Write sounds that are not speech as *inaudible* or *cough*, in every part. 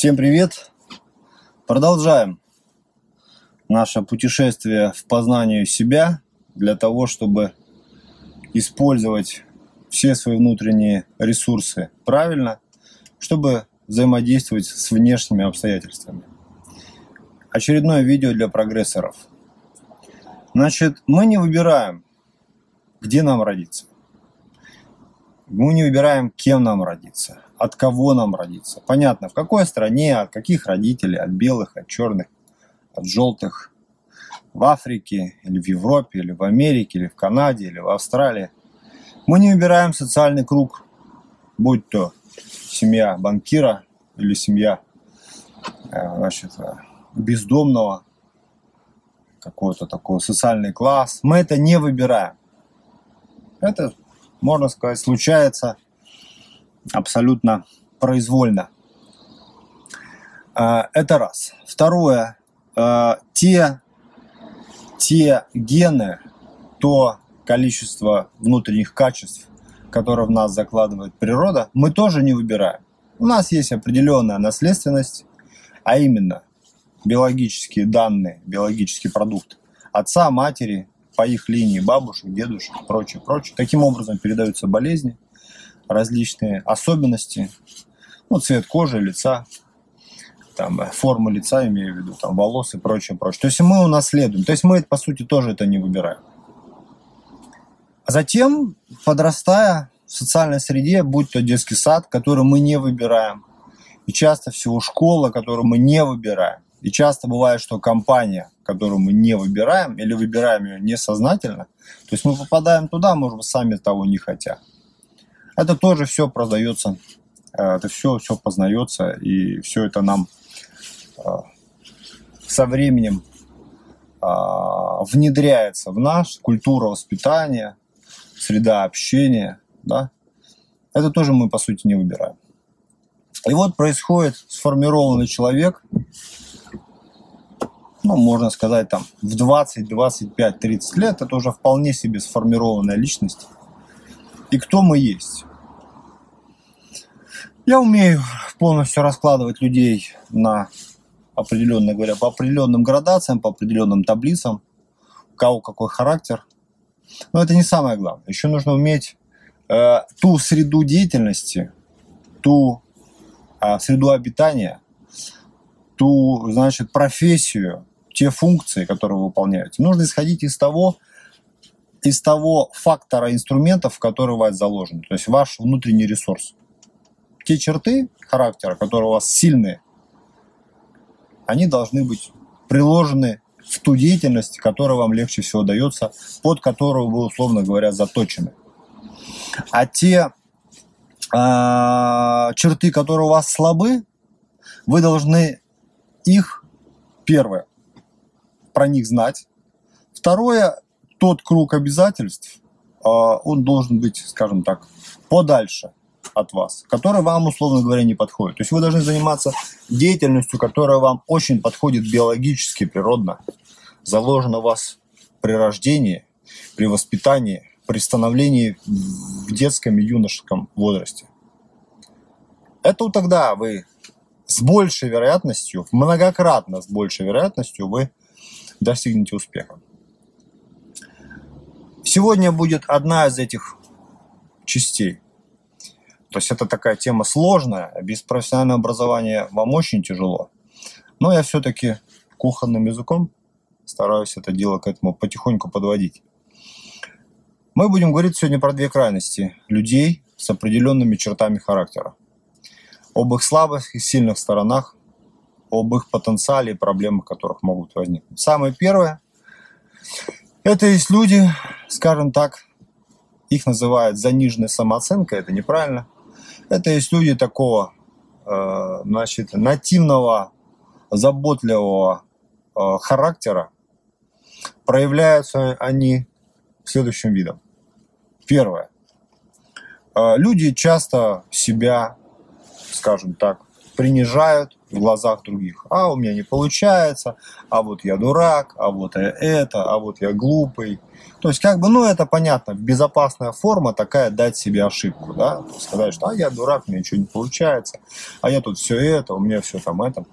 Всем привет! Продолжаем наше путешествие в познанию себя для того, чтобы использовать все свои внутренние ресурсы правильно, чтобы взаимодействовать с внешними обстоятельствами. Очередное видео для прогрессоров. Значит, мы не выбираем, где нам родиться. Мы не выбираем, кем нам родиться, от кого нам родиться. Понятно, в какой стране, от каких родителей, от белых, от черных, от желтых, в Африке, или в Европе, или в Америке, или в Канаде, или в Австралии. Мы не выбираем социальный круг, будь то семья банкира или семья э, значит, бездомного, какой-то такой социальный класс. Мы это не выбираем. Это можно сказать, случается абсолютно произвольно. А, это раз. Второе. А, те, те гены, то количество внутренних качеств, которые в нас закладывает природа, мы тоже не выбираем. У нас есть определенная наследственность, а именно биологические данные, биологический продукт отца, матери, по их линии бабушек, дедушек и прочее, прочее. Таким образом передаются болезни, различные особенности, ну, цвет кожи, лица, там, э, форма лица, имею в виду, там, волос и прочее, прочее. То есть мы унаследуем. То есть мы, по сути, тоже это не выбираем. А затем, подрастая в социальной среде, будь то детский сад, который мы не выбираем, и часто всего школа, которую мы не выбираем, и часто бывает, что компания, которую мы не выбираем или выбираем ее несознательно, то есть мы попадаем туда, может быть, сами того не хотя. Это тоже все продается, э, это все, все познается, и все это нам э, со временем э, внедряется в наш, культура воспитания, среда общения, да, это тоже мы, по сути, не выбираем. И вот происходит сформированный человек, ну, можно сказать, там, в 20, 25, 30 лет, это уже вполне себе сформированная личность. И кто мы есть? Я умею полностью раскладывать людей на определенно говоря, по определенным градациям, по определенным таблицам, у кого какой характер. Но это не самое главное. Еще нужно уметь э, ту среду деятельности, ту э, среду обитания, ту, значит, профессию, те функции, которые вы выполняете. Нужно исходить из того, из того фактора инструментов, которые у вас заложены, то есть ваш внутренний ресурс. Те черты характера, которые у вас сильные, они должны быть приложены в ту деятельность, которая вам легче всего дается, под которую вы, условно говоря, заточены. А те э, черты, которые у вас слабы, вы должны их, первое, про них знать. Второе, тот круг обязательств, а, он должен быть, скажем так, подальше от вас, который вам, условно говоря, не подходит. То есть вы должны заниматься деятельностью, которая вам очень подходит биологически, природно, заложена у вас при рождении, при воспитании, при становлении в детском и юношеском возрасте. Это тогда вы с большей вероятностью, многократно с большей вероятностью вы достигнете успеха. Сегодня будет одна из этих частей. То есть это такая тема сложная, без профессионального образования вам очень тяжело. Но я все-таки кухонным языком стараюсь это дело к этому потихоньку подводить. Мы будем говорить сегодня про две крайности людей с определенными чертами характера. Об их слабых и сильных сторонах, об их потенциале и проблемах, которых могут возникнуть. Самое первое – это есть люди, скажем так, их называют заниженной самооценкой, это неправильно. Это есть люди такого, э, значит, нативного, заботливого э, характера. Проявляются они следующим видом. Первое. Э, люди часто себя, скажем так, принижают в глазах других. А у меня не получается, а вот я дурак, а вот я это, а вот я глупый. То есть, как бы, ну, это понятно, безопасная форма такая дать себе ошибку, да, сказать, что а я дурак, меня ничего не получается, а я тут все это, у меня все там это.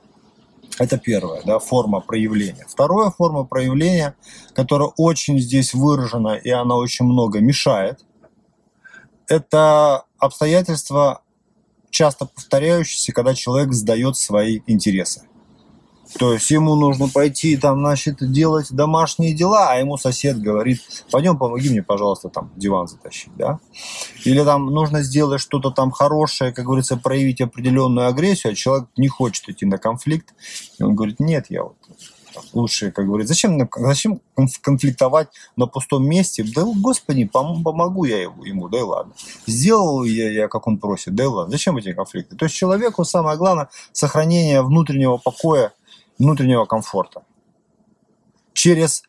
Это первая да, форма проявления. Вторая форма проявления, которая очень здесь выражена, и она очень много мешает, это обстоятельства, часто повторяющиеся, когда человек сдает свои интересы. То есть ему нужно пойти там, значит, делать домашние дела, а ему сосед говорит, пойдем помоги мне, пожалуйста, там диван затащить, да? Или там нужно сделать что-то там хорошее, как говорится, проявить определенную агрессию, а человек не хочет идти на конфликт, и он говорит, нет, я вот лучше, как говорится, зачем, зачем конфликтовать на пустом месте? Да, господи, пом- помогу я ему, да и ладно. Сделал я, я, как он просит, да и ладно. Зачем эти конфликты? То есть человеку самое главное сохранение внутреннего покоя внутреннего комфорта. Через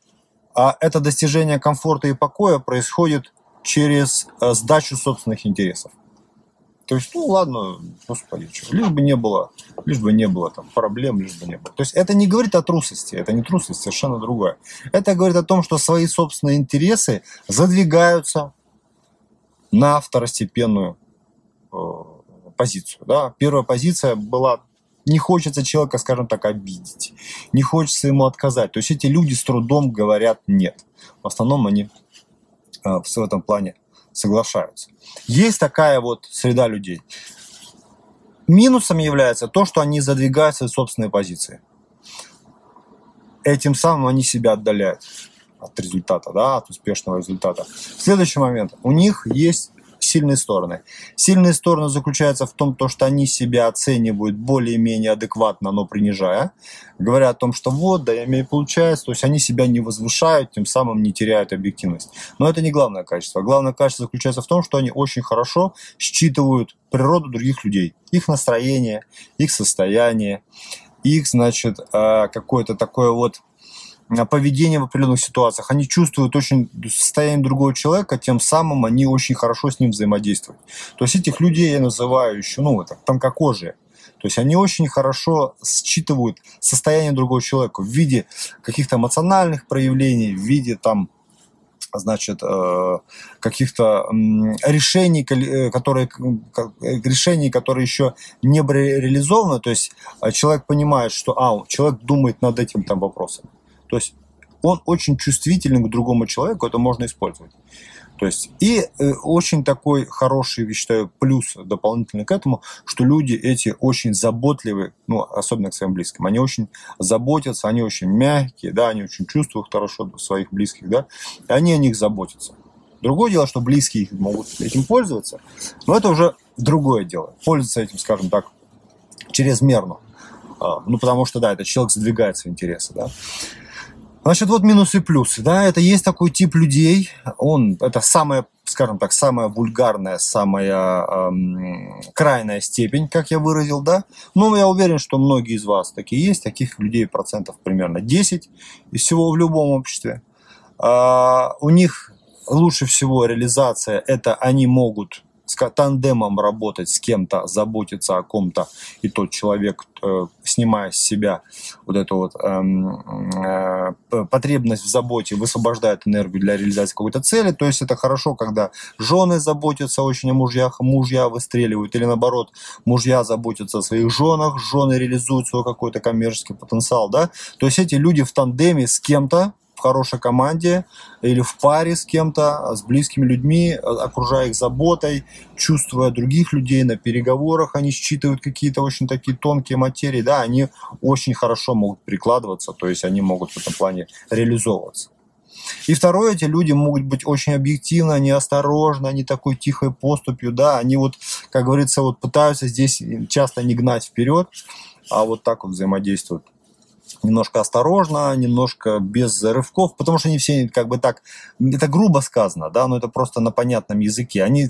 а это достижение комфорта и покоя происходит через а, сдачу собственных интересов. То есть, ну ладно, господи, что, лишь бы не было, лишь бы не было там проблем, лишь бы не было. То есть это не говорит о трусости, это не трусость, совершенно другое. Это говорит о том, что свои собственные интересы задвигаются на второстепенную э, позицию. Да? Первая позиция была не хочется человека, скажем так, обидеть, не хочется ему отказать. То есть эти люди с трудом говорят «нет». В основном они а, в этом плане соглашаются. Есть такая вот среда людей. Минусом является то, что они задвигают свои собственные позиции. Этим самым они себя отдаляют от результата, да, от успешного результата. Следующий момент. У них есть сильные стороны. Сильные стороны заключаются в том, то, что они себя оценивают более-менее адекватно, но принижая, говоря о том, что вот, да, я имею получается, то есть они себя не возвышают, тем самым не теряют объективность. Но это не главное качество. Главное качество заключается в том, что они очень хорошо считывают природу других людей, их настроение, их состояние, их, значит, а, какое-то такое вот поведение в определенных ситуациях. Они чувствуют очень состояние другого человека, тем самым они очень хорошо с ним взаимодействуют. То есть этих людей я называю еще, ну, это тонкокожие. То есть они очень хорошо считывают состояние другого человека в виде каких-то эмоциональных проявлений, в виде там значит, э, каких-то решений, э, которые, э, решений, которые еще не реализованы, то есть человек понимает, что а, человек думает над этим там вопросом. То есть он очень чувствителен к другому человеку, это можно использовать. То есть, и э, очень такой хороший, я считаю, плюс дополнительно к этому, что люди эти очень заботливы, ну, особенно к своим близким. Они очень заботятся, они очень мягкие, да, они очень чувствуют хорошо своих близких, да, и они о них заботятся. Другое дело, что близкие могут этим пользоваться, но это уже другое дело. Пользоваться этим, скажем так, чрезмерно. А, ну, потому что, да, этот человек задвигает свои интересы, да. Значит, вот минусы и плюсы. Да, это есть такой тип людей. Он, это самая, скажем так, самая вульгарная, самая эм, крайняя степень, как я выразил, да. Но я уверен, что многие из вас такие есть. Таких людей процентов примерно 10 из всего в любом обществе. А, у них лучше всего реализация – это они могут с тандемом работать с кем-то, заботиться о ком-то, и тот человек, э, снимая с себя вот эту вот эм, э, потребность в заботе, высвобождает энергию для реализации какой-то цели. То есть это хорошо, когда жены заботятся очень о мужьях, мужья выстреливают, или наоборот, мужья заботятся о своих женах, жены реализуют свой какой-то коммерческий потенциал, да. То есть эти люди в тандеме с кем-то, в хорошей команде или в паре с кем-то, с близкими людьми, окружая их заботой, чувствуя других людей. На переговорах, они считывают какие-то очень такие тонкие материи, да, они очень хорошо могут прикладываться, то есть они могут в этом плане реализовываться. И второе, эти люди могут быть очень объективно, они осторожны, они такой тихой поступью, да, они вот, как говорится, вот пытаются здесь часто не гнать вперед, а вот так вот взаимодействуют немножко осторожно, немножко без рывков, потому что они все как бы так, это грубо сказано, да, но это просто на понятном языке. Они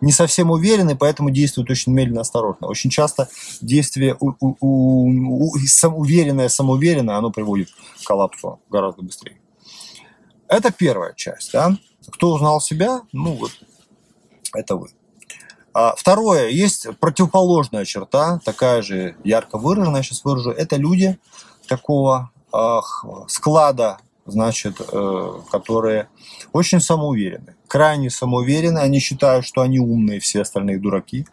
не совсем уверены, поэтому действуют очень медленно, осторожно. Очень часто действие у, у, у, у, уверенное, самоуверенное, оно приводит к коллапсу гораздо быстрее. Это первая часть, да. Кто узнал себя? Ну вот, это вы. А, второе, есть противоположная черта, такая же ярко выраженная, сейчас выражу, это люди такого э, склада, значит, э, которые очень самоуверены, крайне самоуверены, они считают, что они умные, все остальные дураки,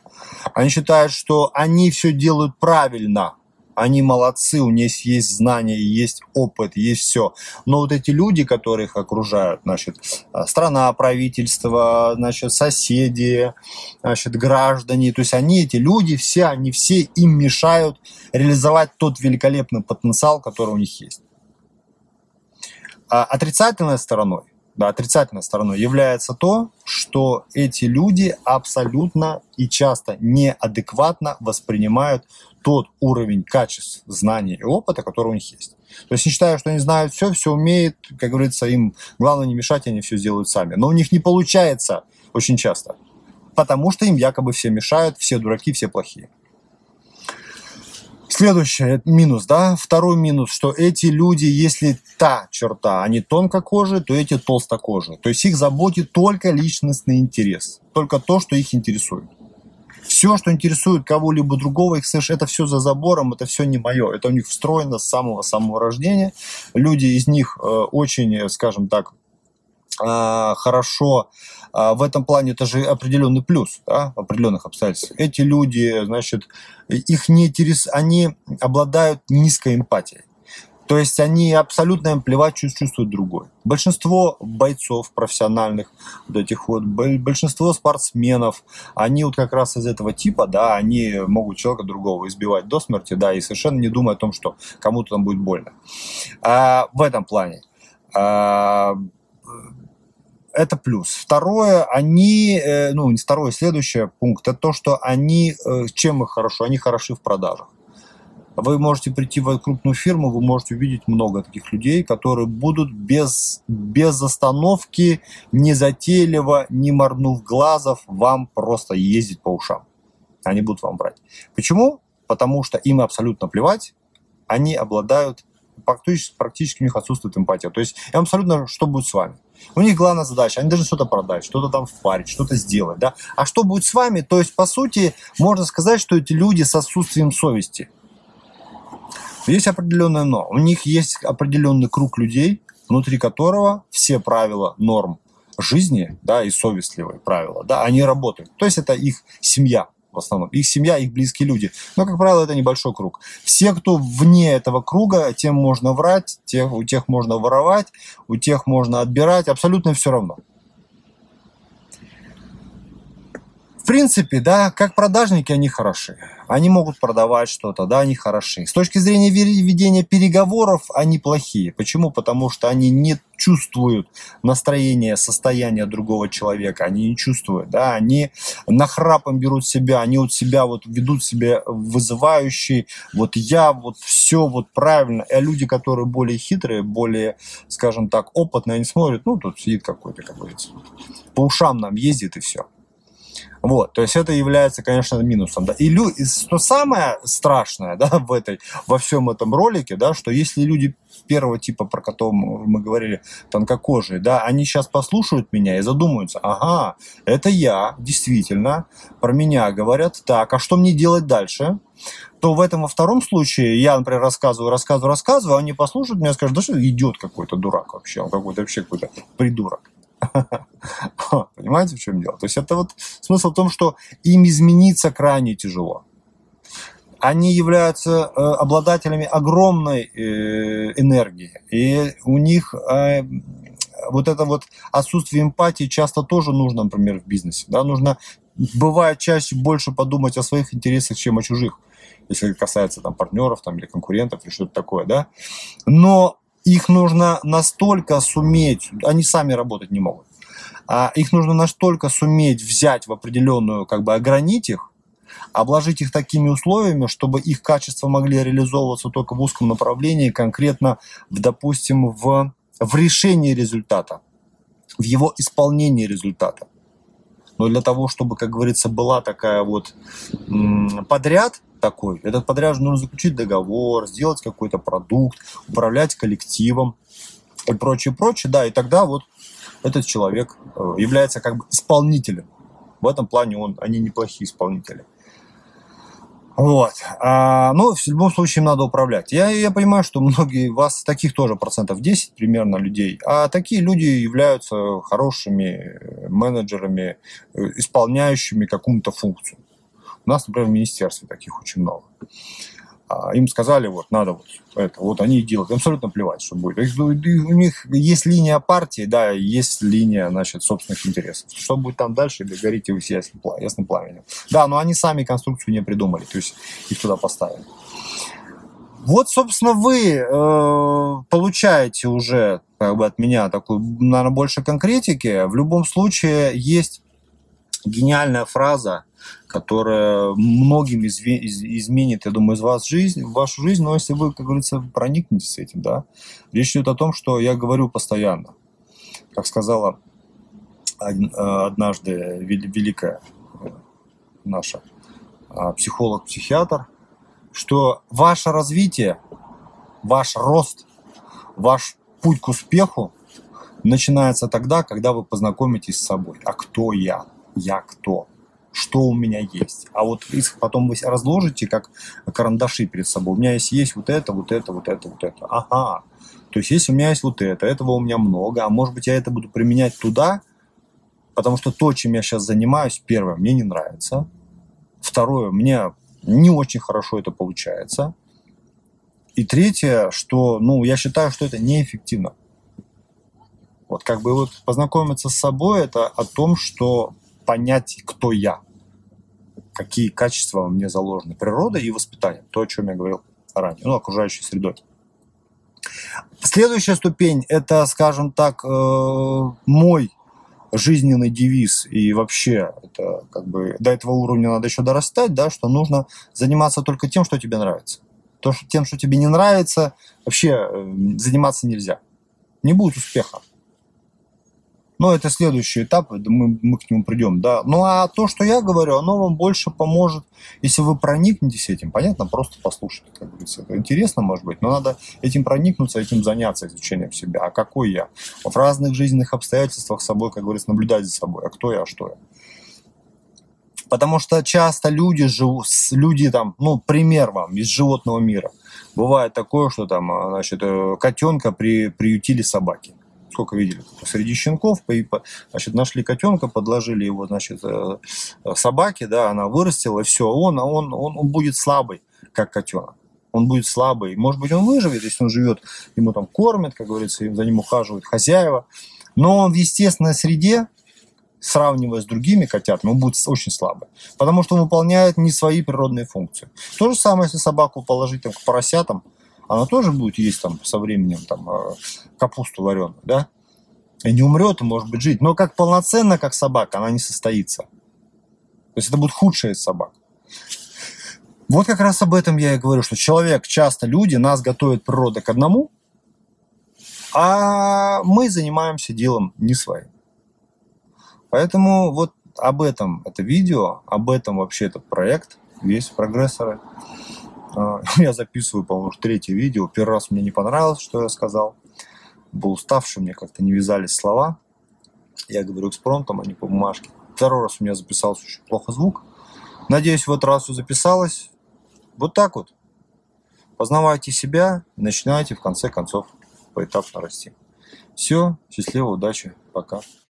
они считают, что они все делают правильно, они молодцы, у них есть знания, есть опыт, есть все. Но вот эти люди, которые их окружают, значит, а, страна, правительство, значит, соседи, значит, граждане, то есть они, эти люди, все, они все им мешают реализовать тот великолепный потенциал, который у них есть. А отрицательной стороной да, отрицательной стороной является то, что эти люди абсолютно и часто неадекватно воспринимают тот уровень качеств, знаний и опыта, который у них есть. То есть они считают, что они знают все, все умеют, как говорится, им главное не мешать, они все сделают сами. Но у них не получается очень часто, потому что им якобы все мешают, все дураки, все плохие. Следующий минус, да, второй минус, что эти люди, если та черта, они тонкокожие, то эти толстокожие. То есть их заботит только личностный интерес, только то, что их интересует. Все, что интересует кого-либо другого, их это все за забором, это все не мое. Это у них встроено с самого-самого рождения. Люди из них э, очень, скажем так, э, хорошо в этом плане это же определенный плюс да, определенных обстоятельствах. Эти люди, значит, их не интерес, они обладают низкой эмпатией. То есть они абсолютно им плевать, что чувствует другой. Большинство бойцов профессиональных, вот этих вот, большинство спортсменов, они вот как раз из этого типа, да, они могут человека другого избивать до смерти, да, и совершенно не думая о том, что кому-то там будет больно. А, в этом плане. А, это плюс. Второе, они, э, ну, не второе, следующий пункт, это то, что они, э, чем их хорошо, они хороши в продажах. Вы можете прийти в крупную фирму, вы можете увидеть много таких людей, которые будут без, без остановки, не затейливо, не морнув глазов, вам просто ездить по ушам. Они будут вам брать. Почему? Потому что им абсолютно плевать, они обладают практически, практически у них отсутствует эмпатия. То есть им абсолютно что будет с вами. У них главная задача, они должны что-то продать, что-то там впарить, что-то сделать, да. А что будет с вами? То есть, по сути, можно сказать, что эти люди с отсутствием совести. Есть определенное но. У них есть определенный круг людей, внутри которого все правила норм жизни, да, и совестливые правила, да, они работают. То есть это их семья в основном. Их семья, их близкие люди. Но, как правило, это небольшой круг. Все, кто вне этого круга, тем можно врать, тех, у тех можно воровать, у тех можно отбирать, абсолютно все равно. В принципе, да, как продажники они хороши они могут продавать что-то, да, они хороши. С точки зрения ведения переговоров они плохие. Почему? Потому что они не чувствуют настроение, состояние другого человека, они не чувствуют, да, они нахрапом берут себя, они вот себя вот ведут себя вызывающие, вот я, вот все вот правильно, а люди, которые более хитрые, более, скажем так, опытные, они смотрят, ну, тут сидит какой-то, как говорится, по ушам нам ездит и все. Вот, то есть это является, конечно, минусом. Да. И, лю... и самое страшное *laughs* да, в этой, во всем этом ролике, да, что если люди первого типа, про которого мы говорили, тонкокожие, да, они сейчас послушают меня и задумаются, ага, это я, действительно, про меня говорят, так, а что мне делать дальше? то в этом во втором случае я, например, рассказываю, рассказываю, рассказываю, они послушают меня и скажут, да что идет какой-то дурак вообще, он какой-то вообще какой-то придурок. *laughs* Понимаете, в чем дело? То есть это вот смысл в том, что им измениться крайне тяжело. Они являются э, обладателями огромной э, энергии, и у них э, вот это вот отсутствие эмпатии часто тоже нужно, например, в бизнесе. Да? Нужно, бывает чаще больше подумать о своих интересах, чем о чужих, если касается там партнеров там, или конкурентов или что-то такое. Да? Но их нужно настолько суметь, они сами работать не могут, а их нужно настолько суметь взять в определенную, как бы огранить их, обложить их такими условиями, чтобы их качества могли реализовываться только в узком направлении, конкретно, в, допустим, в, в решении результата, в его исполнении результата. Но для того, чтобы, как говорится, была такая вот подряд, такой. Этот подряд нужно заключить договор, сделать какой-то продукт, управлять коллективом и прочее, прочее, да, и тогда вот этот человек э, является как бы исполнителем В этом плане он, они неплохие исполнители. Вот. А, ну, в любом случае надо управлять. Я, я понимаю, что многие, вас таких тоже процентов 10 примерно людей, а такие люди являются хорошими менеджерами, э, исполняющими какую-то функцию. У нас, например, в министерстве таких очень много. А им сказали, вот, надо вот это, вот они и делают. Абсолютно плевать, что будет. У них есть линия партии, да, есть линия, значит, собственных интересов. Что будет там дальше, или горите вы все ясным пламенем. Да, но они сами конструкцию не придумали, то есть их туда поставили. Вот, собственно, вы э, получаете уже как бы от меня такую, наверное, больше конкретики. В любом случае есть гениальная фраза, которая многим изменит, я думаю, из вас жизнь, вашу жизнь, но если вы, как говорится, проникнетесь этим, да. Речь идет о том, что я говорю постоянно. Как сказала однажды великая наша а, психолог-психиатр, что ваше развитие, ваш рост, ваш путь к успеху начинается тогда, когда вы познакомитесь с собой. А кто я? Я кто? что у меня есть. А вот их потом вы разложите как карандаши перед собой. У меня есть, есть вот это, вот это, вот это, вот это. Ага. То есть если у меня есть вот это, этого у меня много, а может быть я это буду применять туда, потому что то, чем я сейчас занимаюсь, первое, мне не нравится. Второе, мне не очень хорошо это получается. И третье, что, ну, я считаю, что это неэффективно. Вот как бы вот познакомиться с собой, это о том, что понять, кто я какие качества во мне заложены природой и воспитанием, то, о чем я говорил ранее, ну, окружающей средой. Следующая ступень – это, скажем так, э, мой жизненный девиз и вообще это как бы до этого уровня надо еще дорастать, да, что нужно заниматься только тем, что тебе нравится. То, что тем, что тебе не нравится, вообще э, заниматься нельзя. Не будет успеха. Но это следующий этап, мы, мы к нему придем, да. Ну а то, что я говорю, оно вам больше поможет, если вы проникнетесь этим, понятно, просто послушайте, как говорится. Это интересно, может быть, но надо этим проникнуться, этим заняться, изучением себя. А какой я? В разных жизненных обстоятельствах собой, как говорится, наблюдать за собой. А кто я, а что я? Потому что часто люди живут, люди там, ну, пример вам из животного мира. Бывает такое, что там, а, значит, э, котенка при, приютили собаки сколько видели, среди щенков, значит, нашли котенка, подложили его, значит, э, собаке, да, она вырастила, все, он, он, он, он будет слабый, как котенок. Он будет слабый. Может быть, он выживет, если он живет, ему там кормят, как говорится, за ним ухаживают хозяева. Но он в естественной среде, сравнивая с другими котятами, он будет очень слабый. Потому что он выполняет не свои природные функции. То же самое, если собаку положить там, к поросятам, она тоже будет есть там со временем там э, капусту вареную, да? И не умрет, и может быть жить. Но как полноценно, как собака, она не состоится. То есть это будет худшая из собак. Вот как раз об этом я и говорю, что человек, часто люди, нас готовят природа к одному, а мы занимаемся делом не своим. Поэтому вот об этом это видео, об этом вообще этот проект, весь прогрессоры. А, *laughs* я записываю, по-моему, третье видео. Первый раз мне не понравилось, что я сказал. Был уставший, мне как-то не вязались слова. Я говорю экспромтом, а не по бумажке. Второй раз у меня записался очень плохо звук. Надеюсь, в этот раз все записалось. Вот так вот. Познавайте себя, начинайте в конце концов поэтапно расти. Все, счастливо, удачи, пока.